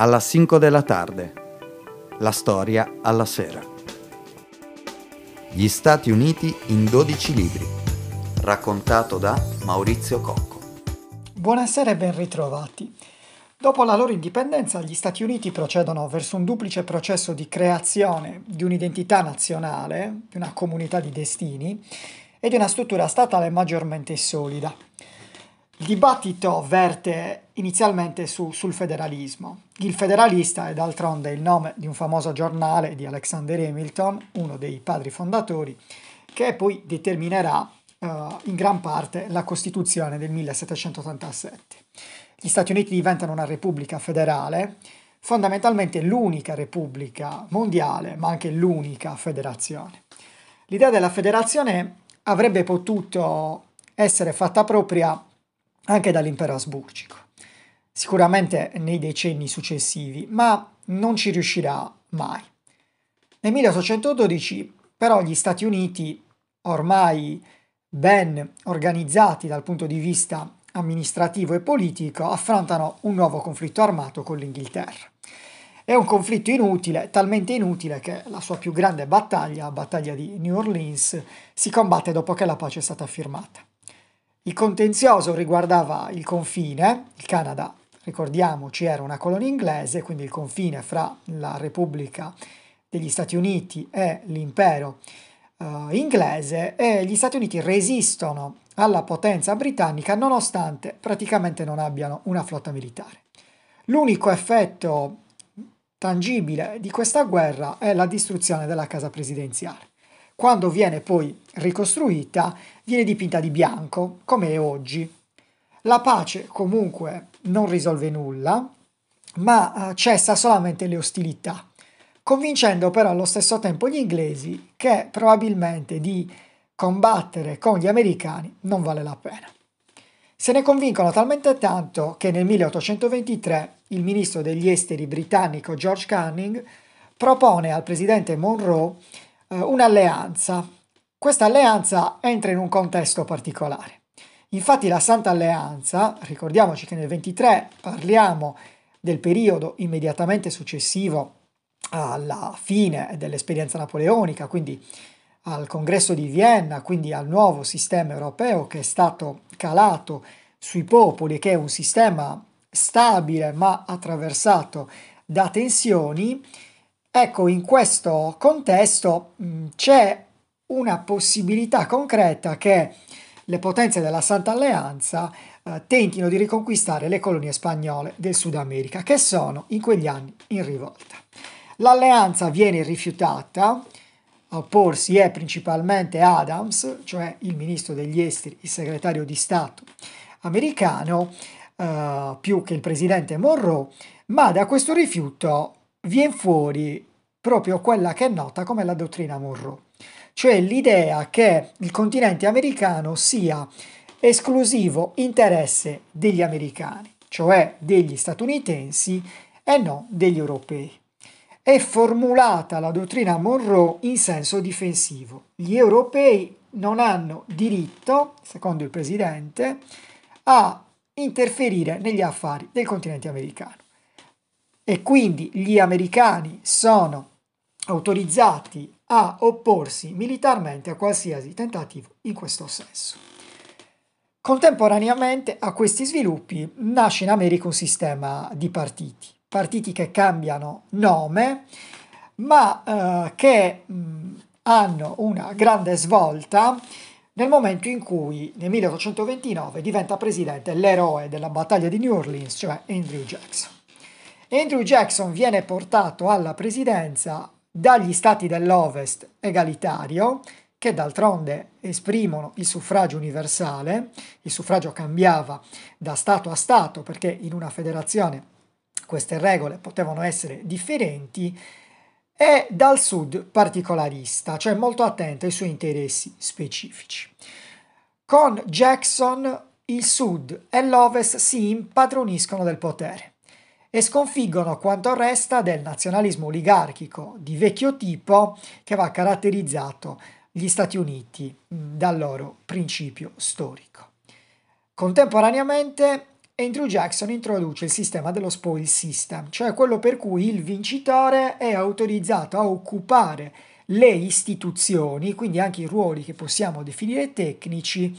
alla 5 della tarde. La storia alla sera. Gli Stati Uniti in 12 libri. Raccontato da Maurizio Cocco. Buonasera e ben ritrovati. Dopo la loro indipendenza, gli Stati Uniti procedono verso un duplice processo di creazione di un'identità nazionale, di una comunità di destini e di una struttura statale maggiormente solida. Il dibattito verte inizialmente su, sul federalismo. Il federalista è d'altronde il nome di un famoso giornale di Alexander Hamilton, uno dei padri fondatori, che poi determinerà uh, in gran parte la Costituzione del 1787. Gli Stati Uniti diventano una repubblica federale, fondamentalmente l'unica repubblica mondiale, ma anche l'unica federazione. L'idea della federazione avrebbe potuto essere fatta propria anche dall'impero asburgico, sicuramente nei decenni successivi, ma non ci riuscirà mai. Nel 1812 però gli Stati Uniti, ormai ben organizzati dal punto di vista amministrativo e politico, affrontano un nuovo conflitto armato con l'Inghilterra. È un conflitto inutile, talmente inutile che la sua più grande battaglia, la battaglia di New Orleans, si combatte dopo che la pace è stata firmata. Il contenzioso riguardava il confine, il Canada, ricordiamoci, era una colonia inglese, quindi il confine fra la Repubblica degli Stati Uniti e l'impero uh, inglese e gli Stati Uniti resistono alla potenza britannica nonostante praticamente non abbiano una flotta militare. L'unico effetto tangibile di questa guerra è la distruzione della casa presidenziale. Quando viene poi ricostruita, viene dipinta di bianco, come è oggi. La pace comunque non risolve nulla, ma eh, cessa solamente le ostilità, convincendo però allo stesso tempo gli inglesi che probabilmente di combattere con gli americani non vale la pena. Se ne convincono talmente tanto che nel 1823 il ministro degli esteri britannico George Canning propone al presidente Monroe eh, un'alleanza. Questa alleanza entra in un contesto particolare. Infatti la Santa Alleanza, ricordiamoci che nel 23 parliamo del periodo immediatamente successivo alla fine dell'esperienza napoleonica, quindi al congresso di Vienna, quindi al nuovo sistema europeo che è stato calato sui popoli, che è un sistema stabile ma attraversato da tensioni, Ecco, in questo contesto mh, c'è una possibilità concreta che le potenze della Santa Alleanza eh, tentino di riconquistare le colonie spagnole del Sud America, che sono in quegli anni in rivolta. L'alleanza viene rifiutata, a opporsi è principalmente Adams, cioè il ministro degli esteri, il segretario di Stato americano, eh, più che il presidente Monroe, ma da questo rifiuto viene fuori proprio quella che è nota come la dottrina Monroe, cioè l'idea che il continente americano sia esclusivo interesse degli americani, cioè degli statunitensi e non degli europei. È formulata la dottrina Monroe in senso difensivo. Gli europei non hanno diritto, secondo il presidente, a interferire negli affari del continente americano e quindi gli americani sono autorizzati a opporsi militarmente a qualsiasi tentativo in questo senso. Contemporaneamente a questi sviluppi nasce in America un sistema di partiti, partiti che cambiano nome, ma eh, che mh, hanno una grande svolta nel momento in cui nel 1829 diventa presidente l'eroe della battaglia di New Orleans, cioè Andrew Jackson. Andrew Jackson viene portato alla presidenza dagli stati dell'Ovest egalitario, che d'altronde esprimono il suffragio universale, il suffragio cambiava da Stato a Stato perché in una federazione queste regole potevano essere differenti, e dal sud particolarista, cioè molto attento ai suoi interessi specifici. Con Jackson il sud e l'ovest si impadroniscono del potere e sconfiggono quanto resta del nazionalismo oligarchico di vecchio tipo che aveva caratterizzato gli Stati Uniti dal loro principio storico. Contemporaneamente Andrew Jackson introduce il sistema dello spoil system, cioè quello per cui il vincitore è autorizzato a occupare le istituzioni, quindi anche i ruoli che possiamo definire tecnici,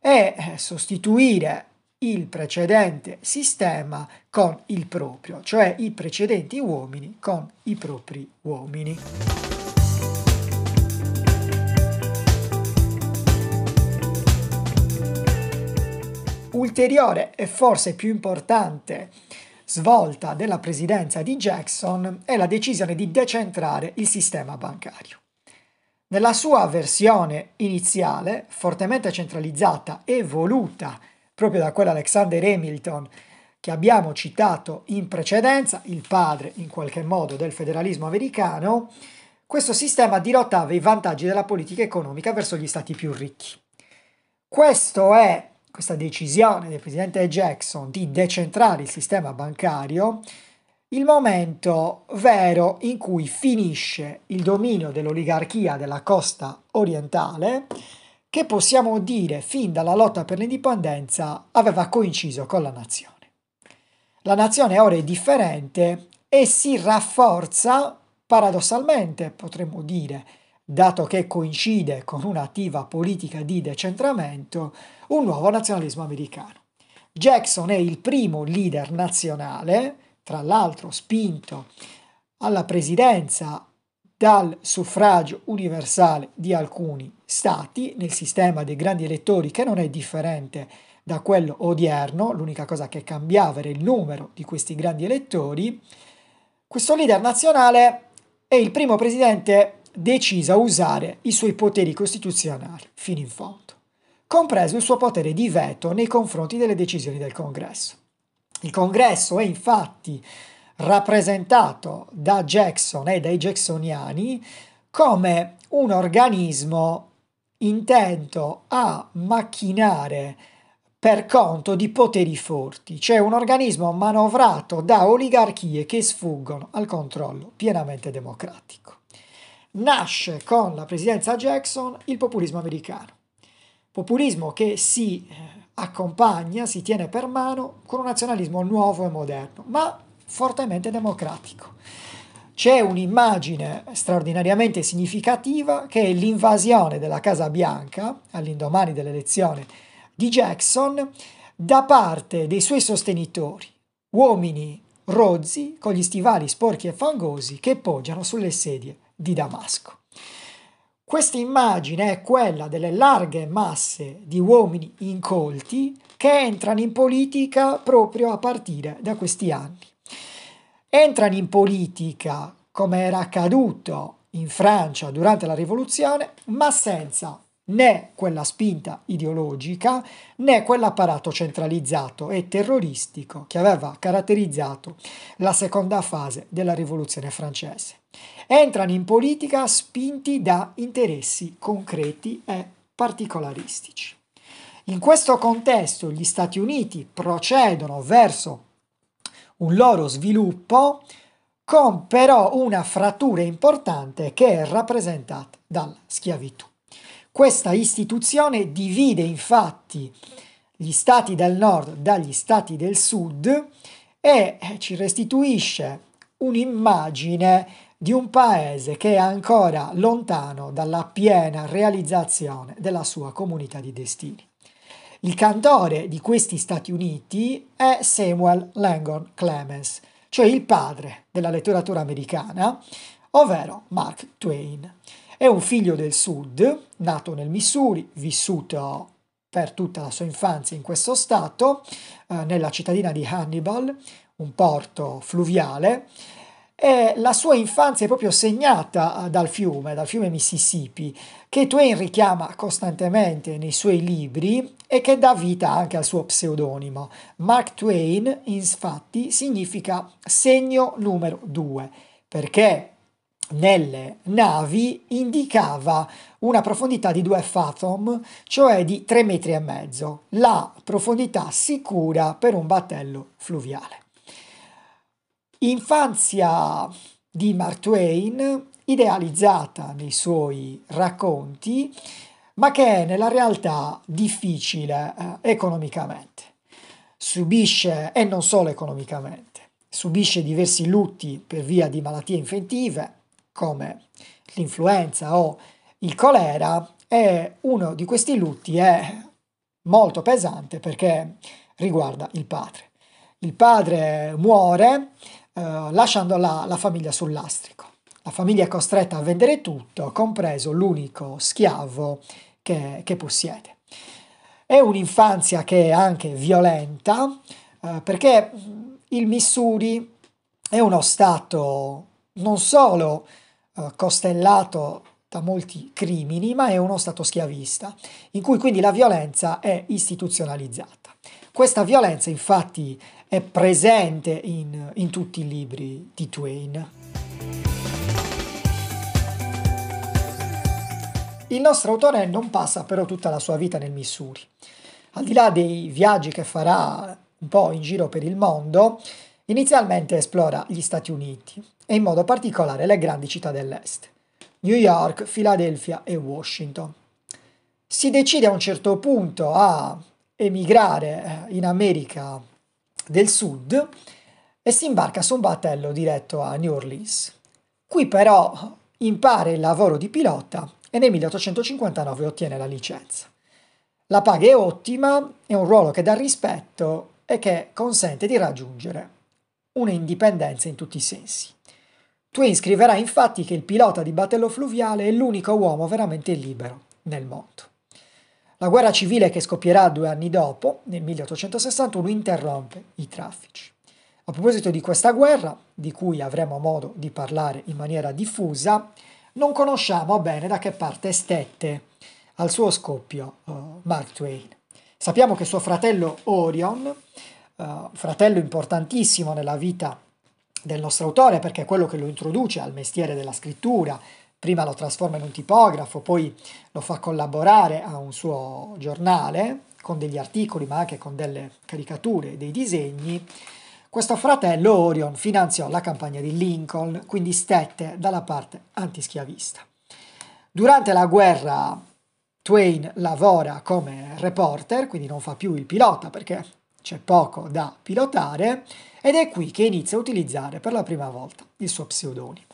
e eh, sostituire il precedente sistema con il proprio, cioè i precedenti uomini con i propri uomini. Ulteriore e forse più importante svolta della presidenza di Jackson è la decisione di decentrare il sistema bancario. Nella sua versione iniziale, fortemente centralizzata e voluta proprio da quell'Alexander Hamilton che abbiamo citato in precedenza, il padre in qualche modo del federalismo americano, questo sistema dirottava i vantaggi della politica economica verso gli stati più ricchi. Questo è, questa decisione del presidente Jackson di decentrare il sistema bancario il momento vero in cui finisce il dominio dell'oligarchia della costa orientale, che possiamo dire fin dalla lotta per l'indipendenza aveva coinciso con la nazione. La nazione ora è differente e si rafforza paradossalmente, potremmo dire, dato che coincide con un'attiva politica di decentramento, un nuovo nazionalismo americano. Jackson è il primo leader nazionale tra l'altro spinto alla presidenza dal suffragio universale di alcuni stati nel sistema dei grandi elettori che non è differente da quello odierno, l'unica cosa che cambiava era il numero di questi grandi elettori, questo leader nazionale è il primo presidente deciso a usare i suoi poteri costituzionali fino in fondo, compreso il suo potere di veto nei confronti delle decisioni del congresso. Il congresso è infatti rappresentato da Jackson e dai jacksoniani come un organismo intento a macchinare per conto di poteri forti, cioè un organismo manovrato da oligarchie che sfuggono al controllo pienamente democratico. Nasce con la presidenza Jackson il populismo americano, populismo che si eh, accompagna, si tiene per mano con un nazionalismo nuovo e moderno, ma fortemente democratico. C'è un'immagine straordinariamente significativa che è l'invasione della Casa Bianca all'indomani dell'elezione di Jackson da parte dei suoi sostenitori, uomini rozzi con gli stivali sporchi e fangosi che poggiano sulle sedie di Damasco. Questa immagine è quella delle larghe masse di uomini incolti che entrano in politica proprio a partire da questi anni. Entrano in politica come era accaduto in Francia durante la rivoluzione, ma senza né quella spinta ideologica né quell'apparato centralizzato e terroristico che aveva caratterizzato la seconda fase della rivoluzione francese. Entrano in politica spinti da interessi concreti e particolaristici. In questo contesto gli Stati Uniti procedono verso un loro sviluppo con però una frattura importante che è rappresentata dalla schiavitù. Questa istituzione divide infatti gli stati del nord dagli stati del sud e ci restituisce un'immagine di un paese che è ancora lontano dalla piena realizzazione della sua comunità di destini. Il cantore di questi Stati Uniti è Samuel Langdon Clemens, cioè il padre della letteratura americana, ovvero Mark Twain. È un figlio del sud, nato nel Missouri, vissuto per tutta la sua infanzia in questo stato, eh, nella cittadina di Hannibal, un porto fluviale, e la sua infanzia è proprio segnata dal fiume, dal fiume Mississippi, che Twain richiama costantemente nei suoi libri e che dà vita anche al suo pseudonimo. Mark Twain, infatti, significa segno numero due, perché nelle navi indicava una profondità di 2 fathom, cioè di 3 metri e mezzo, la profondità sicura per un battello fluviale. Infanzia di Mark Twain, idealizzata nei suoi racconti, ma che è nella realtà difficile eh, economicamente. subisce, e non solo economicamente, subisce diversi lutti per via di malattie infettive come l'influenza o il colera e uno di questi lutti è molto pesante perché riguarda il padre. Il padre muore eh, lasciando la, la famiglia sul lastrico. La famiglia è costretta a vendere tutto, compreso l'unico schiavo che, che possiede. È un'infanzia che è anche violenta eh, perché il Missouri è uno stato non solo eh, costellato da molti crimini, ma è uno stato schiavista, in cui quindi la violenza è istituzionalizzata. Questa violenza infatti è presente in, in tutti i libri di Twain. Il nostro autore non passa però tutta la sua vita nel Missouri. Al di là dei viaggi che farà un po' in giro per il mondo, inizialmente esplora gli Stati Uniti e in modo particolare le grandi città dell'est, New York, Filadelfia e Washington. Si decide a un certo punto a emigrare eh, in America del Sud e si imbarca su un battello diretto a New Orleans. Qui però impara il lavoro di pilota nel 1859 ottiene la licenza. La paga è ottima, è un ruolo che dà rispetto e che consente di raggiungere un'indipendenza in tutti i sensi. Twain scriverà infatti che il pilota di battello fluviale è l'unico uomo veramente libero nel mondo. La guerra civile che scoppierà due anni dopo, nel 1861, interrompe i traffici. A proposito di questa guerra, di cui avremo modo di parlare in maniera diffusa, non conosciamo bene da che parte stette al suo scoppio uh, Mark Twain. Sappiamo che suo fratello Orion, uh, fratello importantissimo nella vita del nostro autore perché è quello che lo introduce al mestiere della scrittura, prima lo trasforma in un tipografo, poi lo fa collaborare a un suo giornale con degli articoli ma anche con delle caricature, dei disegni, questo fratello Orion finanziò la campagna di Lincoln, quindi stette dalla parte antischiavista. Durante la guerra Twain lavora come reporter, quindi non fa più il pilota perché c'è poco da pilotare, ed è qui che inizia a utilizzare per la prima volta il suo pseudonimo.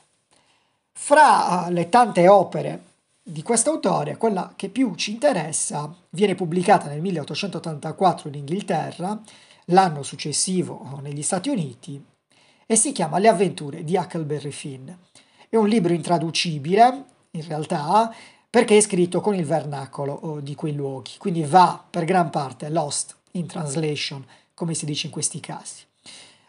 Fra le tante opere di questo autore, quella che più ci interessa viene pubblicata nel 1884 in Inghilterra l'anno successivo negli Stati Uniti e si chiama Le avventure di Huckleberry Finn. È un libro intraducibile, in realtà, perché è scritto con il vernacolo oh, di quei luoghi, quindi va per gran parte lost in translation, come si dice in questi casi.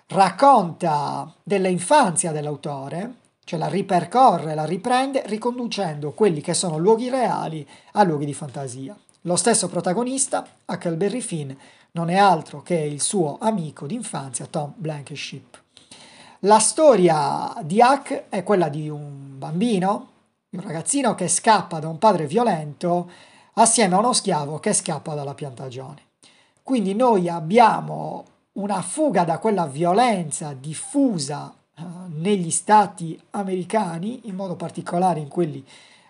Racconta dell'infanzia dell'autore, cioè la ripercorre, la riprende, riconducendo quelli che sono luoghi reali a luoghi di fantasia. Lo stesso protagonista, Huckleberry Finn, non è altro che il suo amico d'infanzia Tom Blankenship. La storia di Huck è quella di un bambino, un ragazzino che scappa da un padre violento assieme a uno schiavo che scappa dalla piantagione. Quindi noi abbiamo una fuga da quella violenza diffusa uh, negli stati americani, in modo particolare in quelli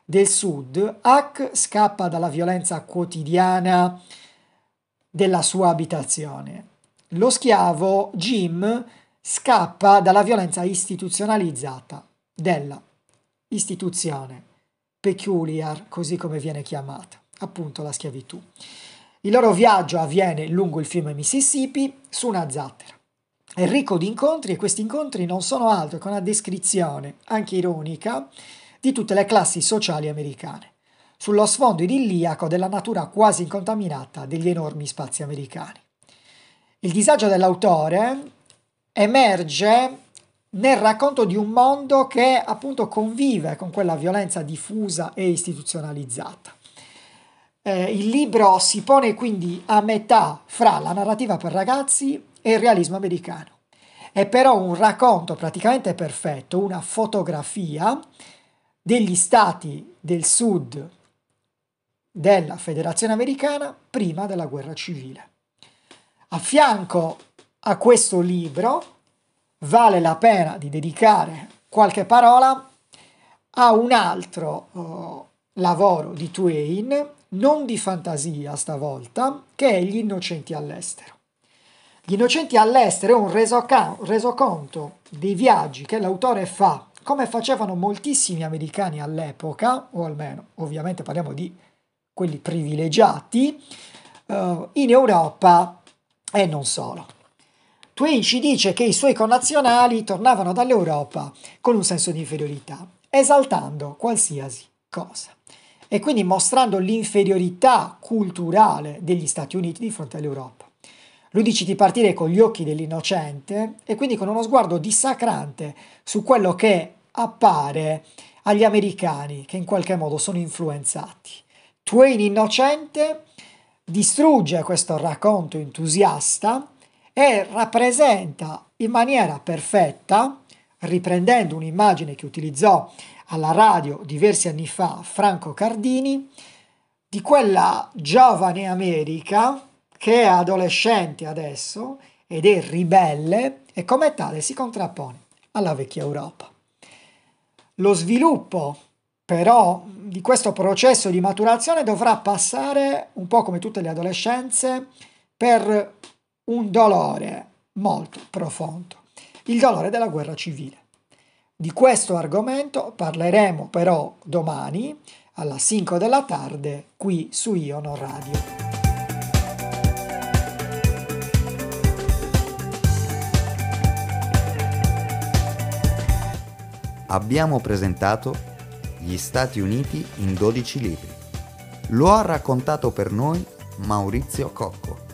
del sud. Huck scappa dalla violenza quotidiana della sua abitazione. Lo schiavo Jim scappa dalla violenza istituzionalizzata della istituzione peculiar, così come viene chiamata, appunto la schiavitù. Il loro viaggio avviene lungo il fiume Mississippi su una zattera. È ricco di incontri e questi incontri non sono altro che una descrizione, anche ironica, di tutte le classi sociali americane sullo sfondo idilliaco della natura quasi incontaminata degli enormi spazi americani. Il disagio dell'autore emerge nel racconto di un mondo che appunto convive con quella violenza diffusa e istituzionalizzata. Eh, il libro si pone quindi a metà fra la narrativa per ragazzi e il realismo americano. È però un racconto praticamente perfetto, una fotografia degli stati del sud della Federazione Americana prima della guerra civile. A fianco a questo libro vale la pena di dedicare qualche parola a un altro uh, lavoro di Twain, non di fantasia stavolta, che è Gli innocenti all'estero. Gli innocenti all'estero è un resoconto dei viaggi che l'autore fa, come facevano moltissimi americani all'epoca, o almeno ovviamente parliamo di quelli privilegiati, uh, in Europa e non solo. Twain ci dice che i suoi connazionali tornavano dall'Europa con un senso di inferiorità, esaltando qualsiasi cosa e quindi mostrando l'inferiorità culturale degli Stati Uniti di fronte all'Europa. Lui dice di partire con gli occhi dell'innocente e quindi con uno sguardo dissacrante su quello che appare agli americani che in qualche modo sono influenzati. Twain innocente distrugge questo racconto entusiasta e rappresenta in maniera perfetta, riprendendo un'immagine che utilizzò alla radio diversi anni fa Franco Cardini, di quella giovane America che è adolescente adesso ed è ribelle e come tale si contrappone alla vecchia Europa. Lo sviluppo però di questo processo di maturazione dovrà passare un po' come tutte le adolescenze per un dolore molto profondo, il dolore della guerra civile. Di questo argomento parleremo però domani alla 5 della tarde qui su Iono Radio. Abbiamo presentato Gli Stati Uniti in 12 libri. Lo ha raccontato per noi Maurizio Cocco.